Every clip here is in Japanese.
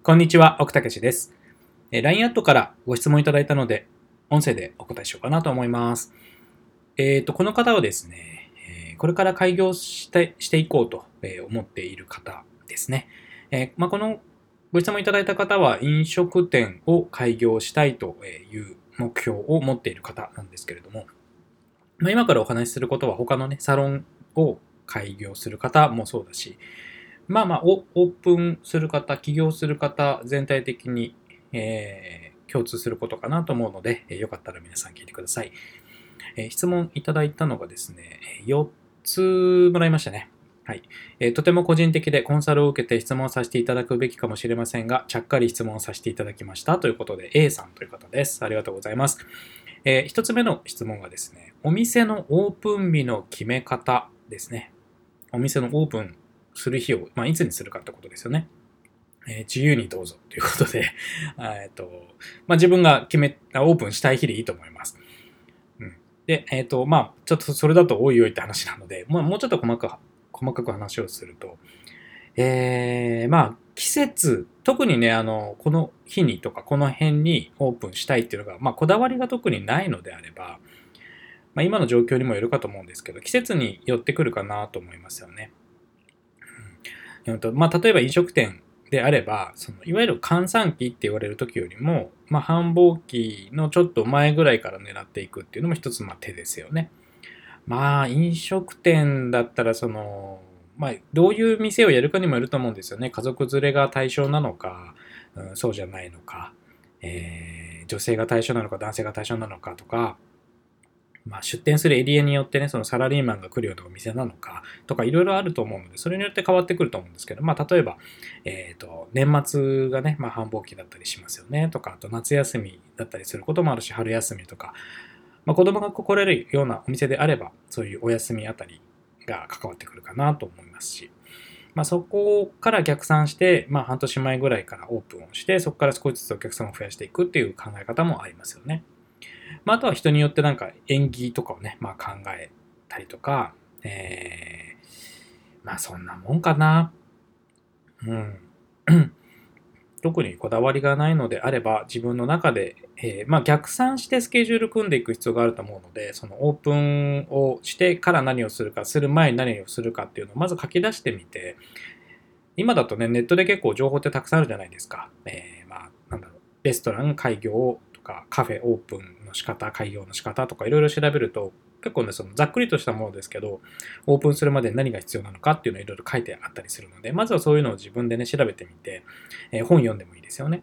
こんにちは、奥武史です。えー LINE アットからご質問いただいたので、音声でお答えしようかなと思います。えっ、と、この方はですね、えーこれから開業してしていこうと思っている方ですね。えーまあ、このご質問いただいた方は、飲食店を開業したいという目標を持っている方なんですけれども、まあ、今からお話しすることは他のね、サロンを開業する方もそうだし、まあまあ、オオープンする方、起業する方、全体的に、えー共通することかなと思うので、えーよかったら皆さん聞いてください。えー質問いただいたのがですね、4つもらいましたね。はい、えーとても個人的でコンサルを受けて質問させていただくべきかもしれませんが、ちゃっかり質問させていただきましたということで、A さんという方です。ありがとうございます。え1つ目の質問がですね、お店のオープン日の決め方ですね。お店のオープンする日を、まあ、いつにするかってことですよね。えー自由にどうぞということで、えっと、まあ、自分が決めオープンしたい日でいいと思います。うん、で、えっ、と、まあ、ちょっとそれだとおいおいって話なので、まあ、もうちょっと細かく、細かく話をすると、えー、まあ、季節、特にね、あの、この日にとか、この辺にオープンしたいっていうのが、まあ、こだわりが特にないのであれば、まあ、今の状況にもよるかと思うんですけど、季節によってくるかなと思いますよね。うんとまあ、例えば飲食店であれば、そのいわゆる閑散期って言われる時よりも、まあ、繁忙期のちょっと前ぐらいから狙っていくっていうのも一つまあ手ですよね。まあ、飲食店だったら、その、まあ、どういう店をやるかにもよると思うんですよね。家族連れが対象なのか、うんそうじゃないのか、えー女性が対象なのか、男性が対象なのかとか、まあ、出店するエリアによってね、そのサラリーマンが来るようなお店なのかとかいろいろあると思うので、それによって変わってくると思うんですけど、まあ、例えば、えっ、と、年末がね、まあ、繁忙期だったりしますよね、とか、あと夏休みだったりすることもあるし、春休みとか、まあ、子供が来れるようなお店であれば、そういうお休みあたりが関わってくるかなと思いますし、まあ、そこから逆算して、まあ、半年前ぐらいからオープンをして、そこから少しずつお客さんを増やしていくっていう考え方もありますよね。まあ、あとは人によってなんか縁起とかをね、まあ、考えたりとか、えー、まあそんなもんかな。うん。特にこだわりがないのであれば、自分の中で、えーまあ、逆算してスケジュール組んでいく必要があると思うので、そのオープンをしてから何をするか、する前に何をするかっていうのをまず書き出してみて、今だとね、ネットで結構情報ってたくさんあるじゃないですか。えーまあ、なんだろう、レストラン開業か、カフェオープンの仕方、開業の仕方とかいろいろ調べると、結構ね、そのざっくりとしたものですけど、オープンするまで何が必要なのかっていうのをいろいろ書いてあったりするので、まずはそういうのを自分でね、調べてみて、えー本読んでもいいですよね。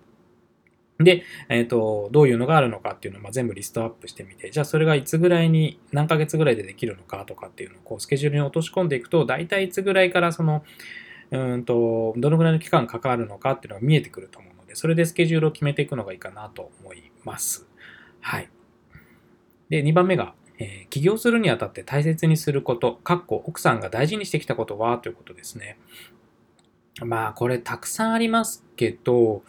で、えっ、と、どういうのがあるのかっていうのをま全部リストアップしてみて、じゃあそれがいつぐらいに、何ヶ月ぐらいでできるのかとかっていうのをこうスケジュールに落とし込んでいくと、大体いつぐらいからその、うんと、どのぐらいの期間かかるのかっていうのが見えてくると思うのそれでスケジュールを決めていくのがいいかなと思います。はい。で、2番目が、えー起業するにあたって大切にすること、かっこ奥さんが大事にしてきたことはということですね。まあ、これたくさんありますけど、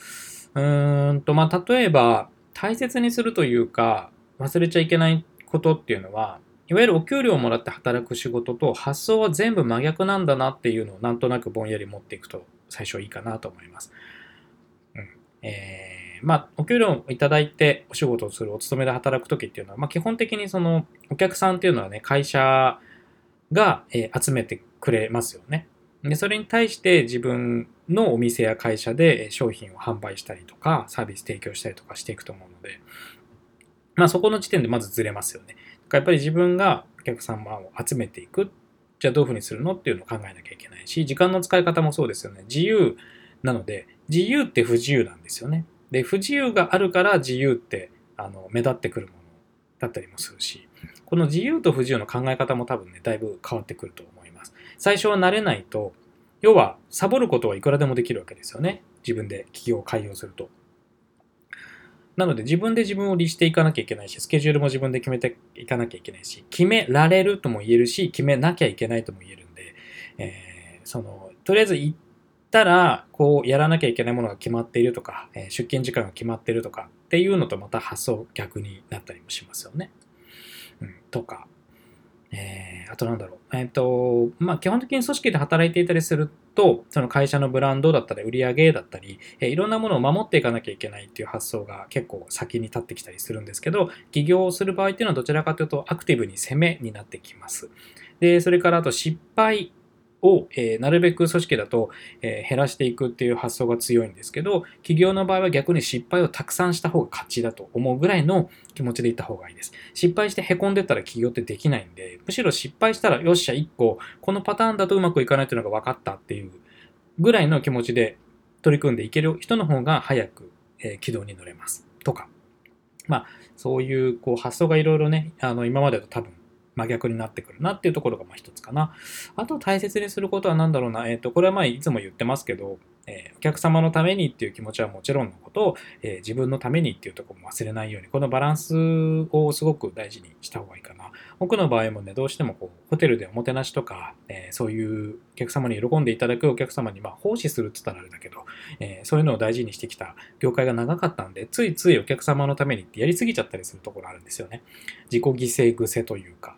うーんと、まあ、例えば、大切にするというか、忘れちゃいけないことっていうのは、いわゆるお給料をもらって働く仕事と発想は全部真逆なんだなっていうのをなんとなくぼんやり持っていくと最初いいかなと思います。えーまあ、お給料をいただいてお仕事をする、お勤めで働くときっていうのは、まあ、基本的にそのお客さんっていうのはね、会社が、えー集めてくれますよね。で、それに対して自分のお店や会社で商品を販売したりとか、サービス提供したりとかしていくと思うので、まあそこの時点でまずずれますよね。だからやっぱり自分がお客様を集めていく。じゃあどういうふうにするのっていうのを考えなきゃいけないし、時間の使い方もそうですよね。自由なので、自由って不自由なんですよね。で、不自由があるから自由ってあの目立ってくるものだったりもするし、この自由と不自由の考え方も多分ね、だいぶ変わってくると思います。最初は慣れないと、要はサボることはいくらでもできるわけですよね。自分で企業を開業すると。なので自分で自分を律していかなきゃいけないし、スケジュールも自分で決めていかなきゃいけないし、決められるとも言えるし、決めなきゃいけないとも言えるんで、えーその、とりあえず行ったら、こうやらなきゃいけないものが決まっているとか、えー出勤時間が決まっているとかっていうのとまた発想逆になったりもしますよね。うん、とか、えーあとなんだろう。えっ、と、まあ基本的に組織で働いていたりすると、その会社のブランドだったり、売り上げだったり、えいろんなものを守っていかなきゃいけないっていう発想が結構先に立ってきたりするんですけど、起業をする場合っていうのはどちらかというとアクティブに攻めになってきます。で、それからあと失敗を、えー、なるべく組織だと、えー、減らしていくっていう発想が強いんですけど、企業の場合は逆に失敗をたくさんした方が勝ちだと思うぐらいの気持ちでいった方がいいです。失敗して凹んでたら起業ってできないんで、むしろ失敗したらよっしゃ1個、このパターンだとうまくいかないっていうのが分かったっていうぐらいの気持ちで取り組んでいける人の方が早く、えー、軌道に乗れます。とか。まあ、そういうこう発想がいろいろね、あの今までと多分真逆になってくるなっていうところがまあ一つかな。あと大切にすることは何だろうな。えっ、ー、と、これはまあいつも言ってますけど、えー、お客様のためにっていう気持ちはもちろんのことを、えー、自分のためにっていうところも忘れないように、このバランスをすごく大事にした方がいいかな。僕の場合もね、どうしてもこうホテルでおもてなしとか、えー、そういうお客様に喜んでいただくお客様に、まあ、奉仕するって言ったらあれだけど、えそういうのを大事にしてきた業界が長かったんで、ついついお客様のためにってやりすぎちゃったりするところあるんですよね。自己犠牲癖というか。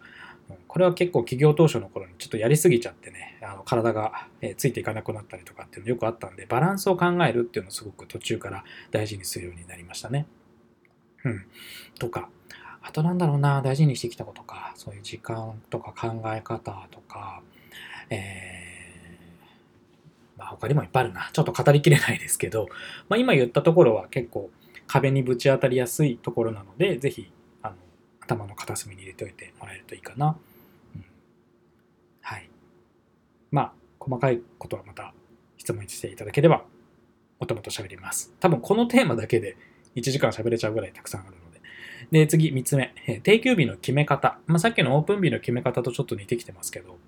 これは結構企業当初の頃にちょっとやりすぎちゃってね、あの体が、ついていかなくなったりとかっていうのよくあったんで、バランスを考えるっていうのをすごく途中から大事にするようになりましたね。うん。とか、あとなんだろうな、大事にしてきたことか、そういう時間とか考え方とか、えー、まあ他にもいっぱいあるな。ちょっと語りきれないですけど、まあ今言ったところは結構壁にぶち当たりやすいところなので、ぜひ、あの、頭の片隅に入れておいてもらえるといいかな。うんはい。まあ、細かいことはまた質問していただければ、もともと喋ります。多分このテーマだけで1時間喋れちゃうぐらいたくさんあるで。次、3つ目。定休日の決め方。まあ、さっきのオープン日の決め方とちょっと似てきてますけど、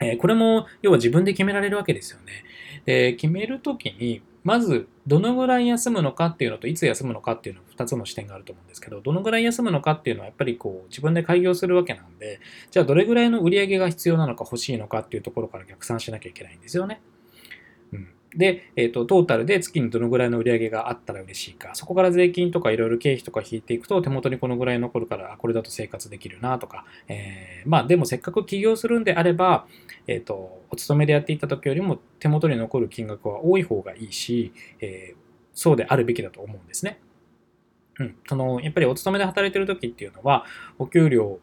えー、これも、要は自分で決められるわけですよね。で、決めるときに、まず、どのぐらい休むのかっていうのと、いつ休むのかっていうの2つの視点があると思うんですけど、どのぐらい休むのかっていうのは、やっぱりこう、自分で開業するわけなんで、じゃあどれぐらいの売り上げが必要なのか欲しいのかっていうところから逆算しなきゃいけないんですよね。で、えーと、トータルで月にどのぐらいの売り上げがあったら嬉しいか、そこから税金とかいろいろ経費とか引いていくと、手元にこのぐらい残るから、これだと生活できるなとか、えー、まあでもせっかく起業するんであれば、えっ、ー、と、お勤めでやっていた時よりも手元に残る金額は多い方がいいし、えー、そうであるべきだと思うんですね。うん。その、やっぱりお勤めで働いてる時っていうのは、お給料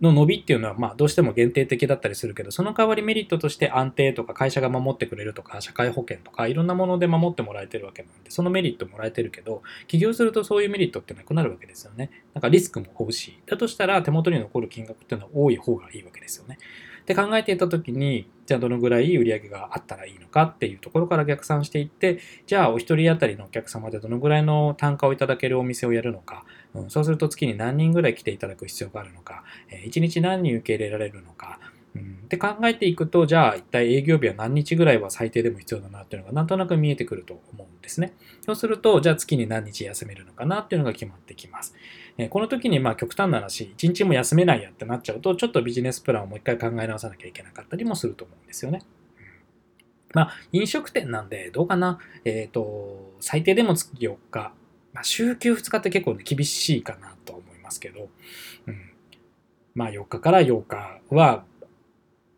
の伸びっていうのは、まあ、どうしても限定的だったりするけど、その代わりメリットとして安定とか会社が守ってくれるとか、社会保険とか、いろんなもので守ってもらえてるわけなんで、そのメリットもらえてるけど、起業するとそういうメリットってなくなるわけですよね。なんかリスクも負うし、だとしたら手元に残る金額っていうのは多い方がいいわけですよね。で考えていた時にじゃあどのぐらい売り上げがあったらいいのかっていうところから逆算していってじゃあお一人当たりのお客様でどのぐらいの単価をいただけるお店をやるのか、うん、そうすると月に何人ぐらい来ていただく必要があるのか、え、1日何人受け入れられるのか、うん、って考えていくとじゃあ一体営業日は何日ぐらいは最低でも必要だなっていうのがなんとなく見えてくると思うんですね。そうするとじゃあ月に何日休めるのかなっていうのが決まってきます。えこの時にまあ極端な話、一日も休めないやってなっちゃうと、ちょっとビジネスプランをもう一回考え直さなきゃいけなかったりもすると思うんですよね。まあ、飲食店なんで、どうかな。えっ、ー、と、最低でも月4日。まあ、週休2日って結構、ね、厳しいかなと思いますけど、うん。まあ、4日から8日は、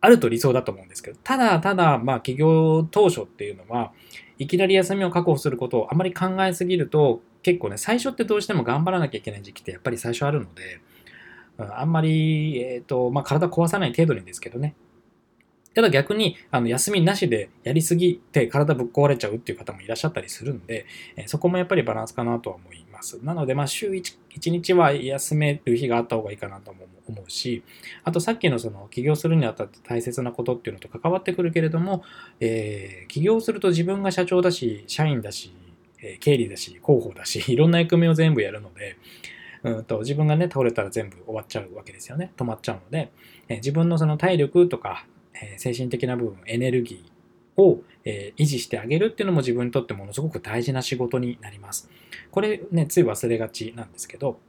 あると理想だと思うんですけど、ただ、ただ、まあ、企業当初っていうのは、いきなり休みを確保することをあまり考えすぎると、結構ね、最初ってどうしても頑張らなきゃいけない時期ってやっぱり最初あるので、あんまり、え、ー、と、まあ、体壊さない程度にですけどね。ただ逆に、あの、休みなしでやりすぎて体ぶっ壊れちゃうっていう方もいらっしゃったりするんで、えそこもやっぱりバランスかなとは思います。なので、まあ、週 1, 1日は休める日があった方がいいかなとも思うし、あとさっきのその起業するにあたって大切なことっていうのと関わってくるけれども、えー、起業すると自分が社長だし、社員だし、え経理だし、広報だし、いろんな役目を全部やるので、うんと自分がね、倒れたら全部終わっちゃうわけですよね。止まっちゃうので、え自分のその体力とか、え精神的な部分、エネルギーを、え維持してあげるっていうのも自分にとってものすごく大事な仕事になります。これね、つい忘れがちなんですけど、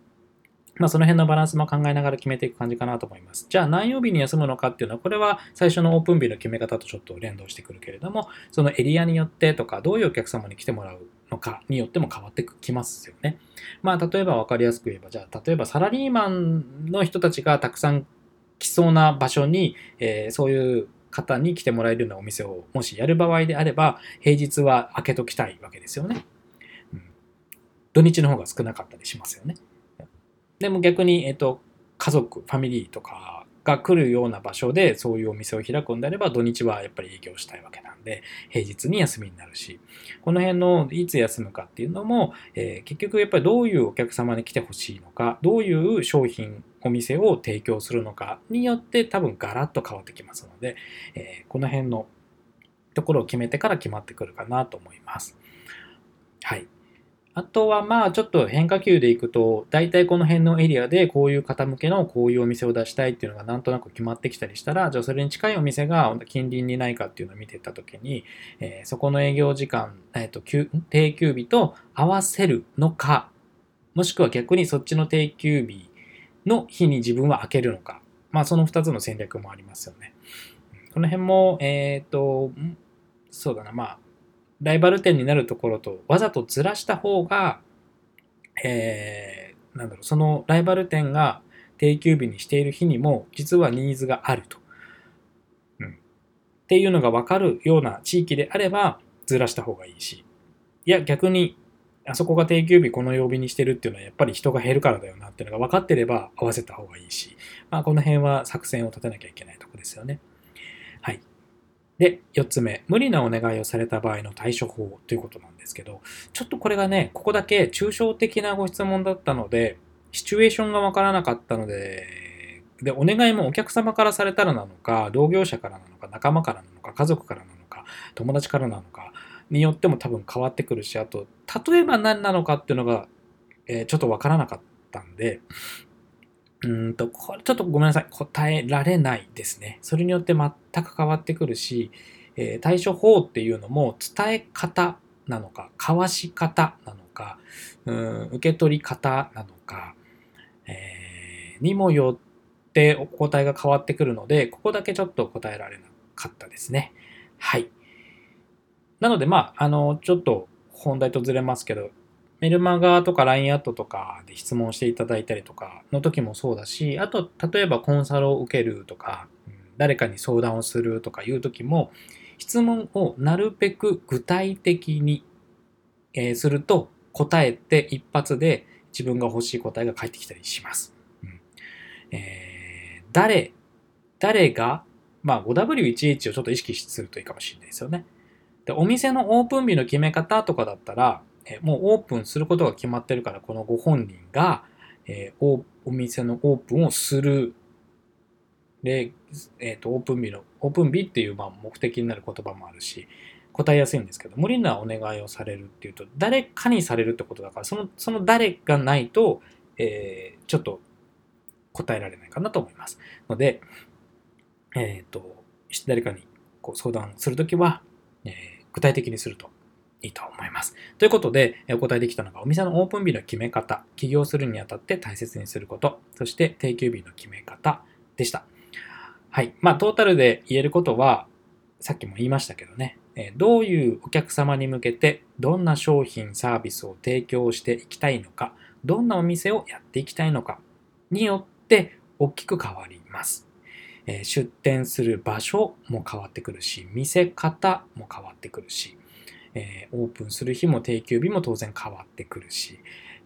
まあ、その辺のバランスも考えながら決めていく感じかなと思います。じゃあ何曜日に休むのかっていうのは、これは最初のオープン日の決め方とちょっと連動してくるけれども、そのエリアによってとか、どういうお客様に来てもらうのかによっても変わってきますよね。まあ、例えば分かりやすく言えば、じゃあ、例えばサラリーマンの人たちがたくさん来そうな場所に、えー、そういう方に来てもらえるようなお店をもしやる場合であれば、平日は開けときたいわけですよね。うん、土日の方が少なかったりしますよね。でも逆に、えっと、家族、ファミリーとかが来るような場所でそういうお店を開くんであれば土日はやっぱり営業したいわけだで平日に休みになるしこの辺のいつ休むかっていうのも、えー、結局やっぱりどういうお客様に来てほしいのかどういう商品お店を提供するのかによって多分ガラッと変わってきますので、えー、この辺のところを決めてから決まってくるかなと思います。はい。あとはまあちょっと変化球でいくと、大体この辺のエリアでこういう方向けのこういうお店を出したいっていうのがなんとなく決まってきたりしたら、じゃあそれに近いお店が近隣にないかっていうのを見てたときに、えー、そこの営業時間、えーと、定休日と合わせるのか、もしくは逆にそっちの定休日の日に自分は開けるのか、まあその2つの戦略もありますよね。この辺も、えっ、ー、と、そうだな、まあライバル店になるところとわざとずらした方が、えー、なんだろう、そのライバル店が定休日にしている日にも実はニーズがあると。うん。っていうのがわかるような地域であればずらした方がいいし、いや逆にあそこが定休日この曜日にしてるっていうのはやっぱり人が減るからだよなっていうのが分かってれば合わせた方がいいし、まあこの辺は作戦を立てなきゃいけないとこですよね。で、4つ目、無理なお願いをされた場合の対処法ということなんですけど、ちょっとこれがね、ここだけ抽象的なご質問だったので、シチュエーションがわからなかったので、で、お願いもお客様からされたらなのか、同業者からなのか、仲間からなのか、家族からなのか、友達からなのかによっても多分変わってくるし、あと、例えば何なのかっていうのが、えー、ちょっとわからなかったんで、うんと、これちょっとごめんなさい。答えられないですね。それによって全く変わってくるし、えー、対処法っていうのも伝え方なのか、交わし方なのか、うん受け取り方なのか、えー、にもよってお答えが変わってくるので、ここだけちょっと答えられなかったですね。はい。なので、まあ、あの、ちょっと本題とずれますけど、メルマガとか LINE アットとかで質問していただいたりとかの時もそうだし、あと、例えばコンサルを受けるとか、誰かに相談をするとかいう時も、質問をなるべく具体的に、えすると答えて一発で自分が欲しい答えが返ってきたりします。うんえー、誰、誰が、まあ 5W11 をちょっと意識するといいかもしれないですよね。でお店のオープン日の決め方とかだったら、えもうオープンすることが決まってるから、このご本人が、え、おお店のオープンをする。で、えっ、と、オープン日の、オープン日っていうまあ目的になる言葉もあるし、答えやすいんですけど、無理なお願いをされるっていうと、誰かにされるってことだから、その、その誰がないと、えー、ちょっと答えられないかなと思います。ので、えっ、ー、と、誰かにこう相談するときは、えー、具体的にするといいと思います。ということで、お答えできたのが、お店のオープン日の決め方、起業するにあたって大切にすること、そして定休日の決め方でした。はい。まあ、トータルで言えることは、さっきも言いましたけどね、どういうお客様に向けて、どんな商品、サービスを提供していきたいのか、どんなお店をやっていきたいのかによって大きく変わります。出店する場所も変わってくるし、見せ方も変わってくるし、えー、オープンする日も定休日も当然変わってくるし、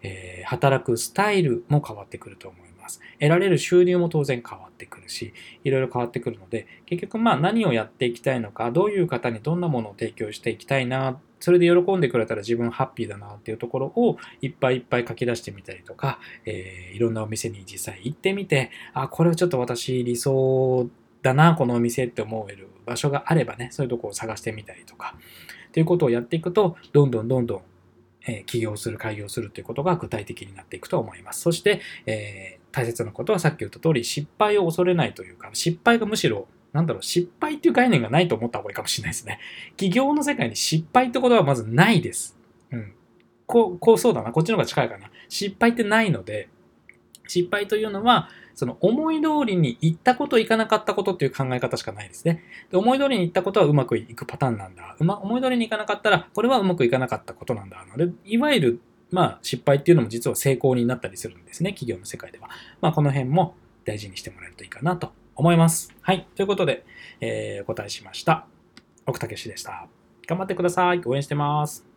えー、働くスタイルも変わってくると思います。得られる収入も当然変わってくるし、いろいろ変わってくるので、結局まあ何をやっていきたいのか、どういう方にどんなものを提供していきたいな、それで喜んでくれたら自分ハッピーだなっていうところをいっぱいいっぱい書き出してみたりとか、えー、いろんなお店に実際行ってみて、あ、これはちょっと私理想だな、このお店って思える場所があればね、そういうとこを探してみたりとか、ということをやっていくと、どんどんどんどん、え起業する、開業するということが具体的になっていくと思います。そして、え、大切なことはさっき言った通り、失敗を恐れないというか、失敗がむしろなんだろう、失敗っていう概念がないと思った方がいいかもしれないですね。起業の世界に失敗ってことはまずないです。うん。こう、こうそうだな。こっちの方が近いかな。失敗ってないので、失敗というのは、その思い通りに行ったこと、いかなかったことっていう考え方しかないですね。で思い通りに行ったことはうまくいくパターンなんだ。うま、思い通りにいかなかったら、これはうまくいかなかったことなんだ。ので、いわゆる、まあ、失敗っていうのも実は成功になったりするんですね。企業の世界では。まあ、この辺も大事にしてもらえるといいかなと思います。はい。ということで、えーお答えしました。奥武史でした。頑張ってください。応援してます。